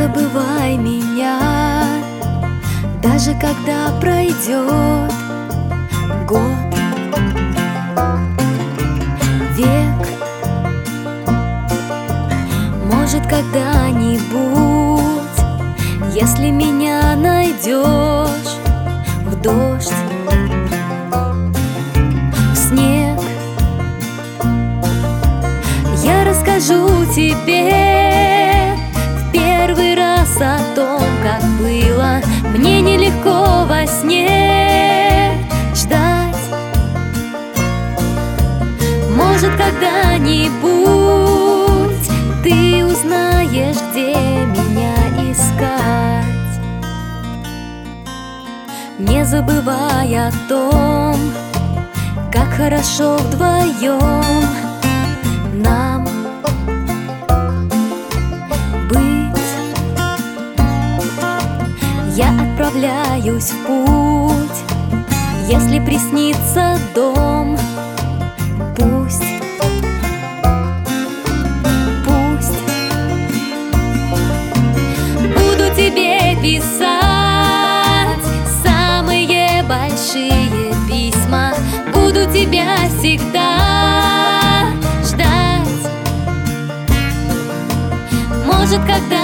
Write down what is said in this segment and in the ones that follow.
забывай меня, даже когда пройдет год, век. Может, когда-нибудь, если меня найдешь в дождь, в снег, я расскажу тебе когда-нибудь ты узнаешь, где меня искать. Не забывай о том, как хорошо вдвоем нам быть. Я отправляюсь в путь, если приснится дом всегда ждать. Может, когда-нибудь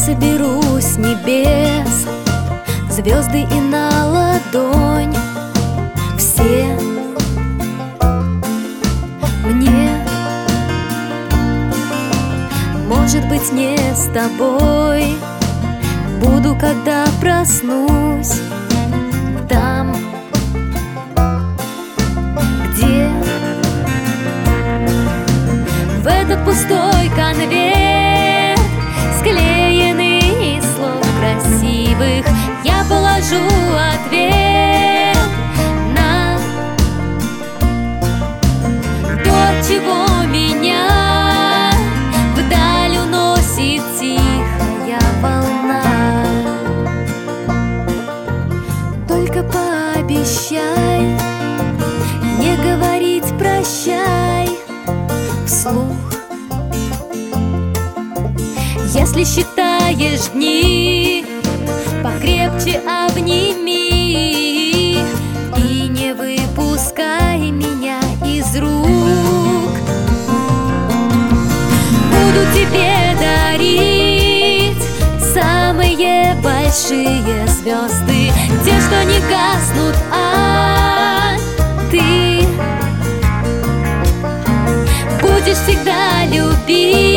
соберу с небес. Звезды и на ладонь Все. Мне Может быть не с тобой. Буду, когда проснусь Там Где В этот пустой конверт ответ на То, чего меня Вдаль уносит тихая волна. Только пообещай Не говорить прощай вслух. Если считаешь дни, покрепче обними выпускай меня из рук. Буду тебе дарить самые большие звезды. Те, что не гаснут, а ты Будешь всегда любить.